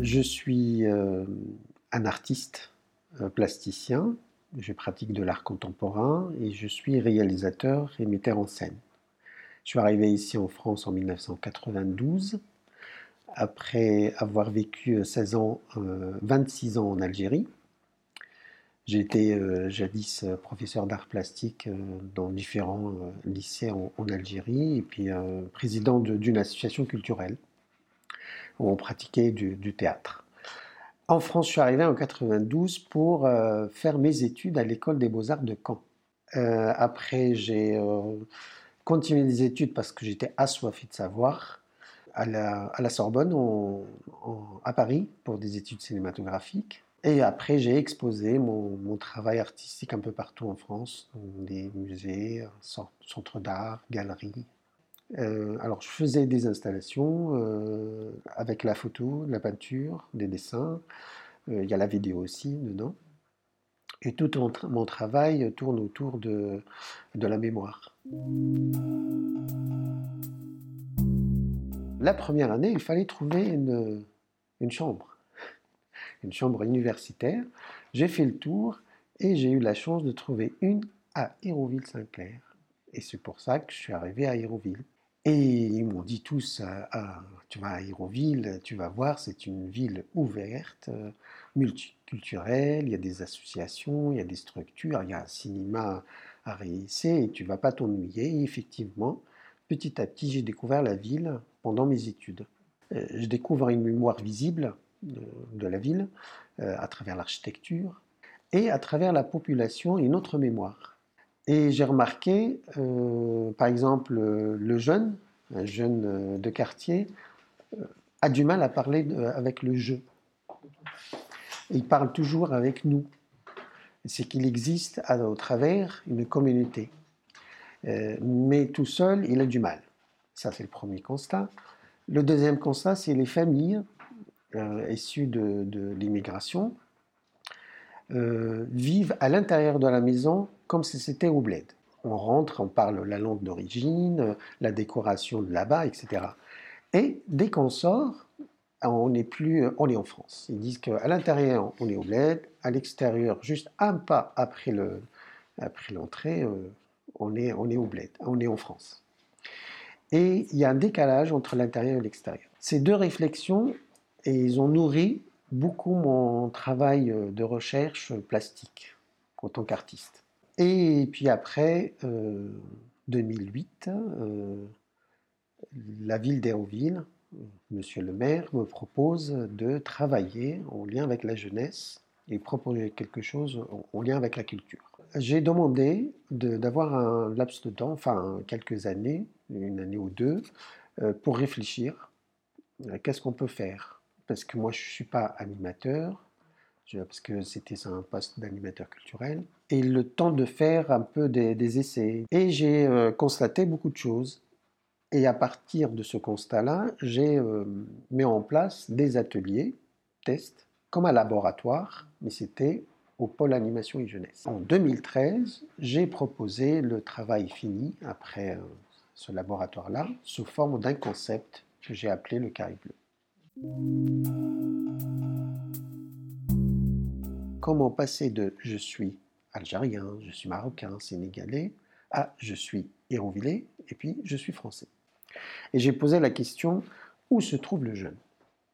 Je suis euh, un artiste euh, plasticien, je pratique de l'art contemporain et je suis réalisateur et metteur en scène. Je suis arrivé ici en France en 1992, après avoir vécu 16 ans, 26 ans en Algérie. J'ai été euh, jadis euh, professeur d'art plastique euh, dans différents lycées en, Algérie et puis président d'une association culturelle où on pratiquait du, théâtre. En France, je suis arrivé en 92 pour faire mes études à l'école des beaux-arts de Caen. après, j'ai continué des études parce que j'étais assoiffé de savoir à la, Sorbonne à Paris pour des études cinématographiques. Et après, j'ai exposé mon, travail artistique un peu partout en France, dans des musées, centres d'art, galeries. Euh, alors, je faisais des installations euh, avec la photo, la peinture, des dessins. Euh, il y a la vidéo aussi dedans. Et tout mon travail tourne autour de, la mémoire. La première année, il fallait trouver une chambre une chambre universitaire. J'ai fait le tour et j'ai eu la chance de trouver une à Hérouville-Saint-Clair. Et c'est pour ça que je suis arrivé à Hérouville. Et ils m'ont dit tous, ah, ah, tu vas à Hérouville, tu vas voir, c'est une ville ouverte, multiculturelle, il y a des associations, il y a des structures, il y a un cinéma à réessayer et tu vas pas t'ennuyer. Et effectivement, petit à petit, j'ai découvert la ville pendant mes études. Euh, je découvre une mémoire visible de, la ville, euh, à travers l'architecture et à travers la population une autre mémoire. Et j'ai remarqué, euh, par exemple, le jeune, un jeune euh, de quartier, a du mal à parler avec le jeu. Il parle toujours avec nous. C'est qu'il existe à, au travers une communauté. mais tout seul, il a du mal. Ça, c'est le premier constat. Le deuxième constat, c'est les familles euh, issus de, l'immigration euh, vivent à l'intérieur de la maison comme si c'était au bled. On rentre, on parle la langue d'origine, la décoration de là-bas, etc. Et dès qu'on sort, on n'est plus, on est en France. Ils disent qu'à l'intérieur, on est au bled, à l'extérieur, juste un pas après l'entrée, euh, on est, on est au bled, on est en France. Et il y a un décalage entre l'intérieur et l'extérieur. Ces deux réflexions et ils ont nourri beaucoup mon travail euh, de recherche plastique en tant qu'artiste. Et puis après, 2008, euh, euh, la ville d'Hérouville, monsieur le maire, me propose de travailler en lien avec la jeunesse et proposer quelque chose en lien avec la culture. J'ai demandé d'avoir un laps de temps, enfin quelques années, une année ou deux, pour réfléchir qu'est-ce qu'on peut faire parce que moi je ne suis pas animateur, parce que c'était un poste d'animateur culturel, et le temps de faire un peu des, essais. Et j'ai euh, constaté beaucoup de choses. Et à partir de ce constat-là, j'ai euh, mis en place des ateliers, tests, comme un laboratoire, mais c'était au pôle animation et jeunesse. En 2013, j'ai proposé le travail fini après euh, ce laboratoire-là sous forme d'un concept que j'ai appelé le carré bleu. Comment passer de je suis algérien, je suis marocain, sénégalais, à je suis héronvillais et puis je suis français. Et j'ai posé la question où se trouve le jeune?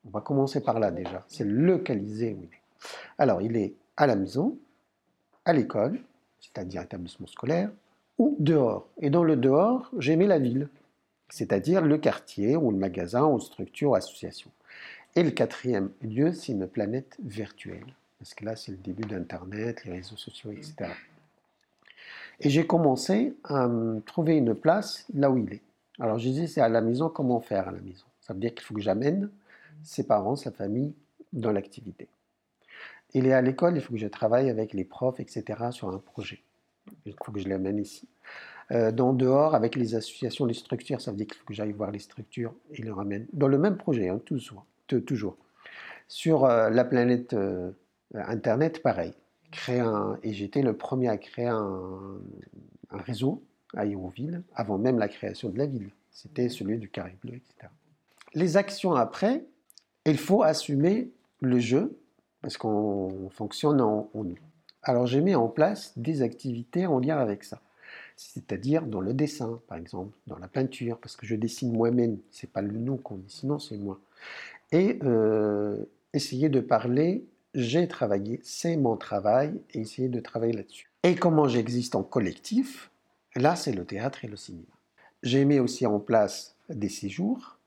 On va commencer par là déjà. C'est localisé où il est. Alors, il est à la maison, à l'école, c'est-à-dire établissement scolaire, ou dehors. Et dans le dehors, j'ai mis la ville, c'est-à-dire le quartier ou le magasin ou structure ou association. Et le quatrième lieu, c'est une planète virtuelle. Parce que là, c'est le début d'Internet, les réseaux sociaux, etc. Et j'ai commencé à trouver une place là où il est. Alors je disais, c'est à la maison, comment faire à la maison? Ça veut dire qu'il faut que j'amène ses parents, sa famille dans l'activité. Il est à l'école, il faut que je travaille avec les profs, etc. sur un projet. Il faut que je l'amène ici. Euh, dans dehors, avec les associations, les structures, ça veut dire qu'il faut que j'aille voir les structures et les ramène dans le même projet, hein, toujours toujours. Sur euh, la planète euh, Internet, pareil. Créer un, et j'étais le premier à créer un, réseau à Hérouville, avant même la création de la ville. C'était celui du carré bleu, etc. Les actions après, il faut assumer le jeu, parce qu'on fonctionne en, nous. Alors j'ai mis en place des activités en lien avec ça. C'est-à-dire dans le dessin, par exemple, dans la peinture, parce que je dessine moi-même, c'est pas le nous qu'on dessine, non, c'est moi. Et euh, essayer de parler, j'ai travaillé, c'est mon travail, et essayer de travailler là-dessus. Et comment j'existe en collectif, là c'est le théâtre et le cinéma. J'ai mis aussi en place des séjours,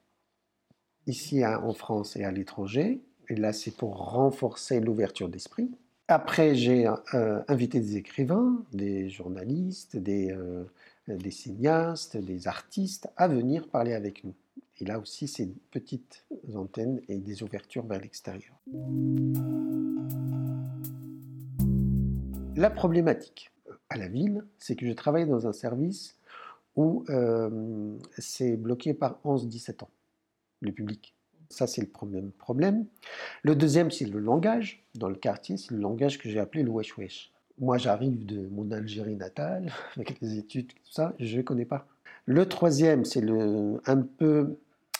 ici en France et à l'étranger, et là c'est pour renforcer l'ouverture d'esprit. Après, j'ai euh, invité des écrivains, des journalistes, euh, des, cinéastes, des artistes à venir parler avec nous. Et là aussi, c'est une petite antenne et des ouvertures vers l'extérieur. La problématique à la ville, c'est que je travaille dans un service où euh, c'est bloqué par 11-17 ans, le public. Ça, c'est le premier problème. Le deuxième, c'est le langage. Dans le quartier, c'est le langage que j'ai appelé le wesh wesh. Moi, j'arrive de mon Algérie natale, avec les études, tout ça, je ne connais pas. Le troisième, c'est un peu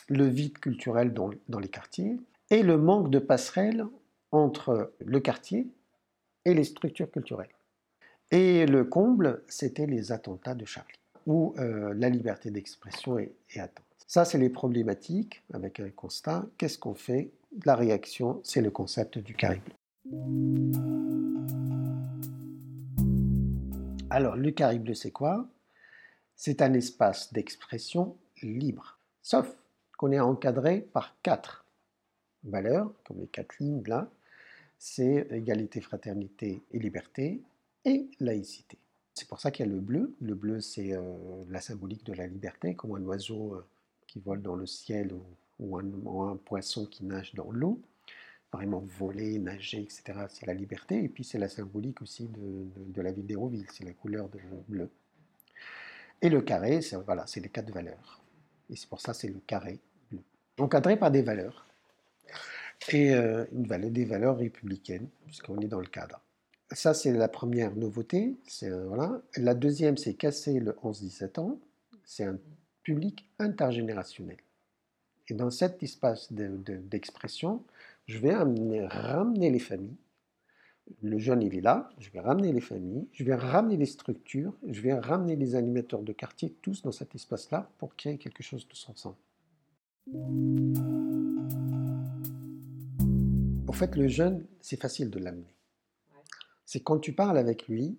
le vide culturel dans, dans les quartiers et le manque de passerelle entre le quartier et les structures culturelles. Et le comble, c'était les attentats de Charlie, où euh, la liberté d'expression est, est atteinte. Ça, c'est les problématiques avec un constat. Qu'est-ce qu'on fait? La réaction, c'est le concept du carré Alors, le carré bleu, c'est quoi? C'est un espace d'expression libre, sauf qu'on est encadré par quatre valeurs, comme les quatre lignes là. C'est égalité, fraternité et liberté et laïcité. C'est pour ça qu'il y a le bleu. Le bleu, c'est euh, la symbolique de la liberté, comme un oiseau euh, qui vole dans le ciel ou, un, poisson qui nage dans l'eau. Vraiment voler, nager, etc. C'est la liberté. Et puis c'est la symbolique aussi de, la ville d'Hérouville, c'est la couleur de bleu. Et le carré, c'est voilà, les quatre valeurs. Et c'est pour ça c'est le carré bleu. Encadré par des valeurs. Et euh, une des valeurs républicaines, puisqu'on est dans le cadre. Ça, c'est la première nouveauté. Euh, voilà. La deuxième, c'est casser le 11-17 ans. C'est un public intergénérationnel. Et dans cet espace d'expression, je vais ramener les familles. Le jeune, il est là, je vais ramener les familles, je vais ramener les structures, je vais ramener les animateurs de quartier, tous dans cet espace-là, pour créer quelque chose de sens. En fait, le jeune, c'est facile de l'amener. C'est quand tu parles avec lui,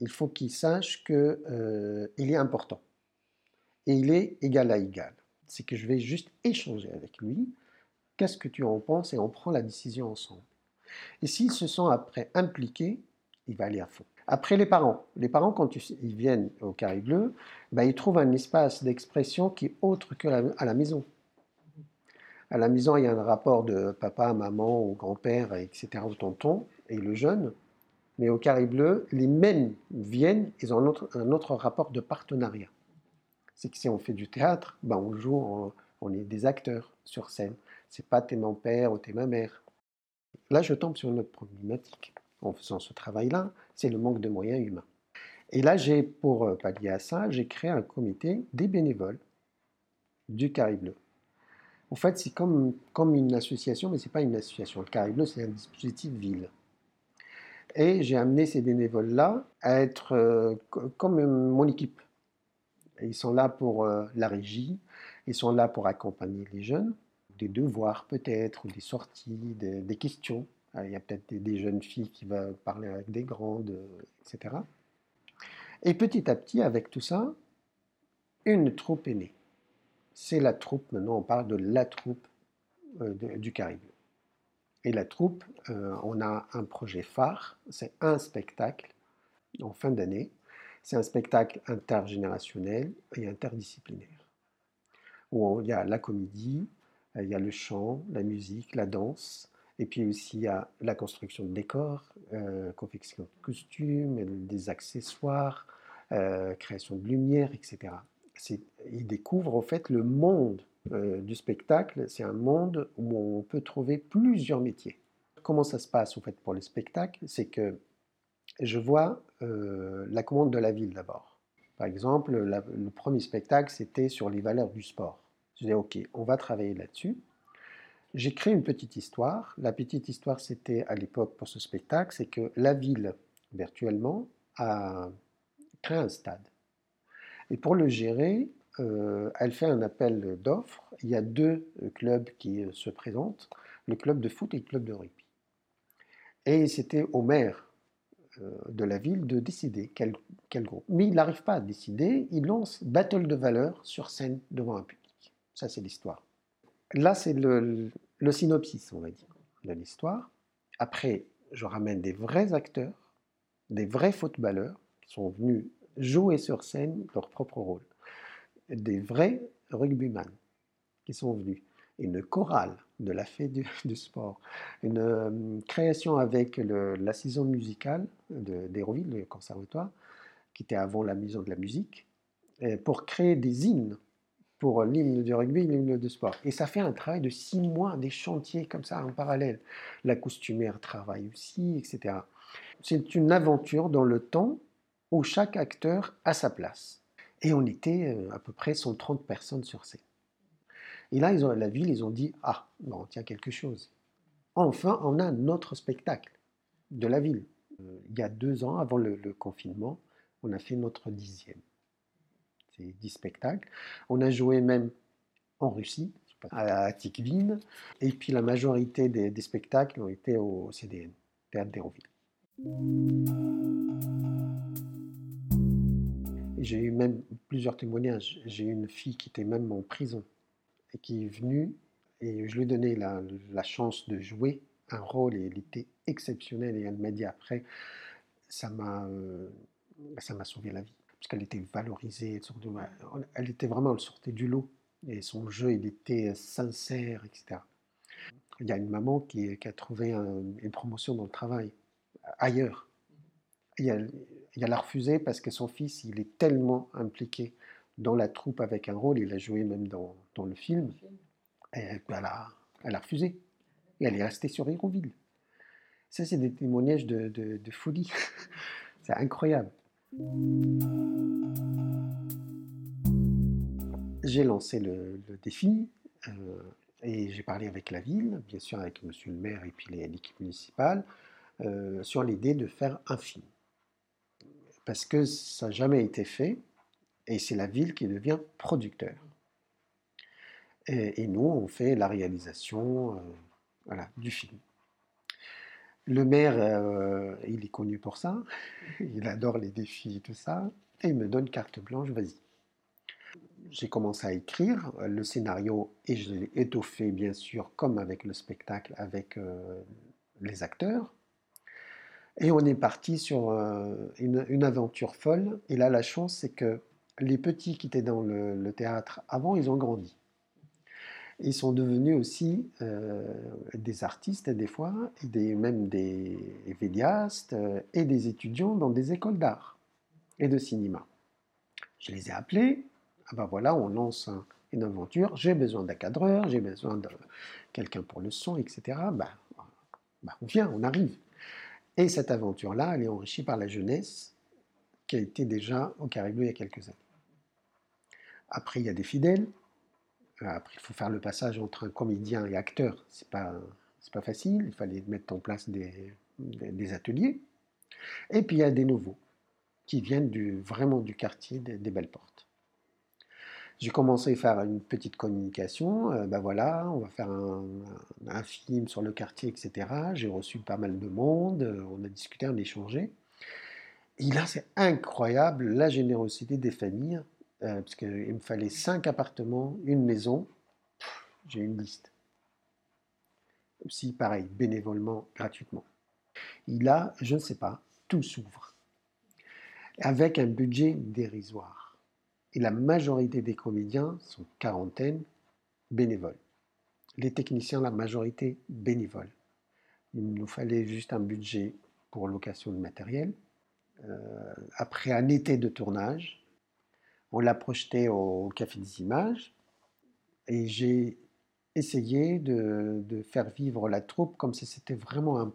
il faut qu'il sache qu'il euh, est important et il est égal à égal. C'est que je vais juste échanger avec lui. Qu'est-ce que tu en penses Et on prend la décision ensemble. Et s'ils se sont après impliqués, il va aller à fond. Après les parents, les parents quand ils viennent au carré bleu, ben, ils trouvent un espace d'expression qui est autre la, à la maison. À la maison, il y a un rapport de papa, maman, ou grand-père, etc., au tonton, et le jeune. Mais au carré bleu, les mêmes viennent, ils ont un autre rapport de partenariat c'est que si on fait du théâtre, ben on joue, on, est des acteurs sur scène. C'est pas t'es mon père ou t'es ma mère. Là, je tombe sur une autre problématique en faisant ce travail-là, c'est le manque de moyens humains. Et là, j'ai, pour euh, pallier à ça, j'ai créé un comité des bénévoles du Carré Bleu. En fait, c'est comme, une association, mais ce n'est pas une association. Le Carré Bleu, c'est un dispositif ville. Et j'ai amené ces bénévoles-là à être euh, comme mon équipe. Ils sont là pour euh, la régie, ils sont là pour accompagner les jeunes, des devoirs peut-être, ou des sorties, des, questions. Euh, il y a peut-être des, jeunes filles qui vont parler avec des grandes, euh, etc. Et petit à petit, avec tout ça, une troupe est née. C'est la troupe, maintenant on parle de la troupe du Caribe. Et la troupe, on a un projet phare, c'est un spectacle en fin d'année c'est un spectacle intergénérationnel et interdisciplinaire, où il y a la comédie, il y a le chant, la musique, la danse, et puis aussi il y a la construction de décors, euh, confection de costumes, des accessoires, euh, création de lumière, etc. Ils découvrent en fait le monde euh, du spectacle, c'est un monde où on peut trouver plusieurs métiers. Comment ça se passe en fait pour le spectacle C'est que je vois euh, la commande de la ville d'abord. Par exemple, le premier spectacle, c'était sur les valeurs du sport. Je disais, OK, on va travailler là-dessus. J'ai créé une petite histoire. La petite histoire, c'était à l'époque pour ce spectacle, c'est que la ville, virtuellement, a créé un stade. Et pour le gérer, euh, elle fait un appel d'offres. Il y a deux clubs qui euh, se présentent, le club de foot et le club de rugby. Et c'était au maire euh, de la ville de décider quel, groupe. Mais il n'arrive pas à décider, il lance Battle de valeurs sur scène devant un public. Ça, c'est l'histoire. Là, c'est le, le synopsis, on va dire, de l'histoire. Après, je ramène des vrais acteurs, des vrais footballeurs qui sont venus jouer sur scène leur propre rôle. Des vrais rugbyman qui sont venus. Une chorale de la fête du, sport. Une euh, création avec la saison musicale d'Héroville, le conservatoire, qui était avant la maison de la musique, pour créer des hymnes pour l'hymne du rugby l'hymne de sport. Et ça fait un travail de six mois, des chantiers comme ça en parallèle. La costumière travaille aussi, etc. C'est une aventure dans le temps où chaque acteur a sa place. Et on était euh, à peu près 130 personnes sur scène. Et là, ils ont, la ville, ils ont dit Ah, bon, on tient quelque chose. Enfin, on a notre spectacle de la ville. Euh, il y a deux ans, avant le, confinement, on a fait notre dixième. C'est dix spectacles. On a joué même en Russie, à Tikvin. Et puis la majorité des, spectacles ont été au CDN, Théâtre d'Hérouville. J'ai eu même plusieurs témoignages. J'ai eu une fille qui était même en prison et qui est venue et je lui ai donné la, chance de jouer un rôle et elle était exceptionnelle et elle m'a dit après, ça m'a euh, ça m'a sauvé la vie parce qu'elle était valorisée, elle était vraiment, elle sortait du lot et son jeu il était sincère, etc. Il y a une maman qui, a trouvé une promotion dans le travail ailleurs. Et elle, l'a refusé parce que son fils il est tellement impliqué dans la troupe avec un rôle, il a joué même dans, dans le film, et elle, a, elle a refusé. Et elle est restée sur Hérouville. Ça, c'est des témoignages de, de, folie. c'est incroyable. J'ai lancé le, défi euh, et j'ai parlé avec la ville, bien sûr avec monsieur le maire et puis l'équipe municipale, euh, sur l'idée de faire un film. Parce que ça n'a jamais été fait et c'est la ville qui devient producteur. Et, nous, on fait la réalisation euh, du film. Le maire, euh, il est connu pour ça, il adore les défis et tout ça, et il me donne carte blanche, vas-y. J'ai commencé à écrire le scénario et je l'ai étoffé, bien sûr, comme avec le spectacle, avec euh, les acteurs. Et on est parti sur une, une, aventure folle. Et là, la chance, c'est que les petits qui étaient dans le, théâtre avant, ils ont grandi. Ils sont devenus aussi euh, des artistes des fois, et même des vidéastes euh, et des étudiants dans des écoles d'art et de cinéma. Je les ai appelés, ah ben voilà, on lance une aventure, j'ai besoin d'un cadreur, j'ai besoin de quelqu'un pour le son, etc. Ben, ben, on vient, on arrive. Et cette aventure-là, elle est enrichie par la jeunesse qui a été déjà au Caribou il y a quelques années. Après, il y a des fidèles. Euh, après, il faut faire le passage entre un comédien et acteur. C'est pas, pas facile. Il fallait mettre en place des, des, ateliers. Et puis, il y a des nouveaux qui viennent du, vraiment du quartier des, Belles Portes. J'ai commencé à faire une petite communication. ben voilà, on va faire un, film sur le quartier, etc. J'ai reçu pas mal de monde. On a discuté, on a échangé. Et là, c'est incroyable la générosité des familles euh, parce qu'il me fallait cinq appartements, une maison, j'ai une liste. Aussi, pareil, bénévolement, gratuitement. Il a, je ne sais pas, tout s'ouvre. Avec un budget dérisoire. Et la majorité des comédiens sont quarantaine bénévoles. Les techniciens, la majorité bénévoles. Il nous fallait juste un budget pour location de matériel. Euh, après un été de tournage, on l'a projeté au Café des Images et j'ai essayé de, faire vivre la troupe comme si c'était vraiment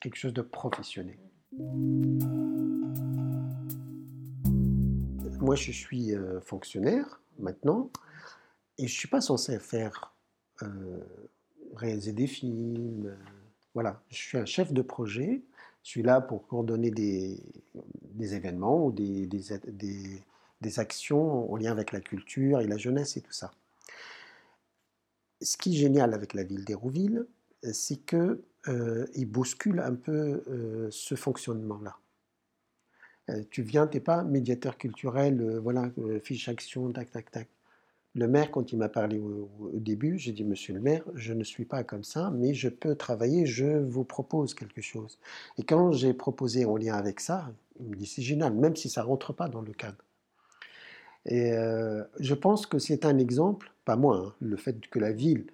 quelque chose de professionnel. moi je suis euh, fonctionnaire maintenant et je suis pas censé faire euh, réaliser des films. euh, voilà, je suis un chef de projet. Je suis là pour coordonner des, événements ou des- des actions en lien avec la culture et la jeunesse et tout ça. Ce qui est génial avec la ville d'Hérouville, euh, c'est que euh, il bouscule un peu euh, ce fonctionnement-là. Euh, tu viens, tu n'es pas médiateur culturel, voilà, fiche action, tac, tac, tac. Le maire, quand il m'a parlé au, au début, j'ai dit, Monsieur le maire, je ne suis pas comme ça, mais je peux travailler, je vous propose quelque chose. Et quand j'ai proposé en lien avec ça, il me dit, c'est génial, même si ça ne rentre pas dans le cadre. Et euh, je pense que c'est un exemple, pas moi, hein, le fait que la ville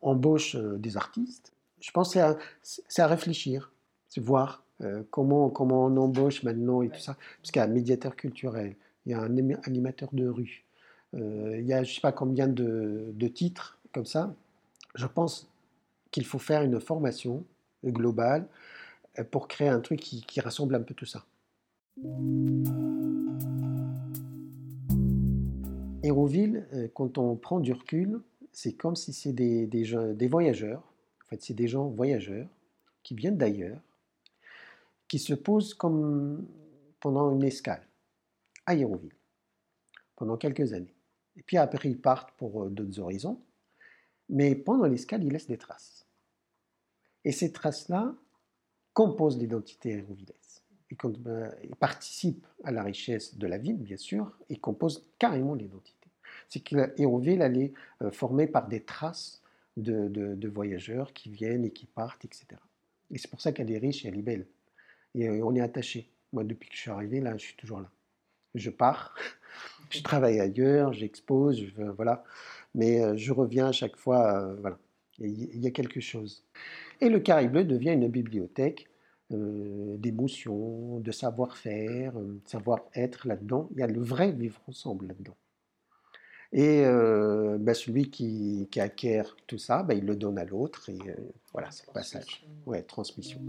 embauche euh, des artistes, je pense que c'est à, réfléchir, c'est voir euh, comment, comment on embauche maintenant et tout ça. Parce qu'il y a un médiateur culturel, il y a un animateur de rue, il y a je ne sais pas combien de, titres comme ça. Je pense qu'il faut faire une formation globale pour créer un truc qui rassemble un peu tout ça. Hérouville, euh, quand on prend du recul, c'est comme si c'est des, voyageurs. En fait, c'est des gens voyageurs qui viennent d'ailleurs, qui se posent comme pendant une escale à Hérouville, pendant quelques années. Et puis après, ils partent pour euh, d'autres horizons. Mais pendant l'escale, ils laissent des traces. Et ces traces-là composent l'identité hérouvillaise. Euh, ils participent à la richesse de la ville, bien sûr, et composent carrément l'identité. C'est que elle est formée par des traces de, voyageurs qui viennent et qui partent, etc. Et c'est pour ça qu'elle est riche et elle est belle. Et euh, on est attaché. Moi, depuis que je suis arrivé, là, je suis toujours là. Je pars, je travaille ailleurs, j'expose, je, voilà. Mais euh, je reviens à chaque fois, euh, voilà. Il y, a quelque chose. Et le Carré Bleu devient une bibliothèque d'émotions, de savoir-faire, euh, de savoir-être là-dedans. Il y a le vrai vivre ensemble là-dedans. Et euh, bah, celui qui, qui acquiert tout ça, bah, il le donne à l'autre. Et euh, voilà, c'est le passage. Ouais, transmission.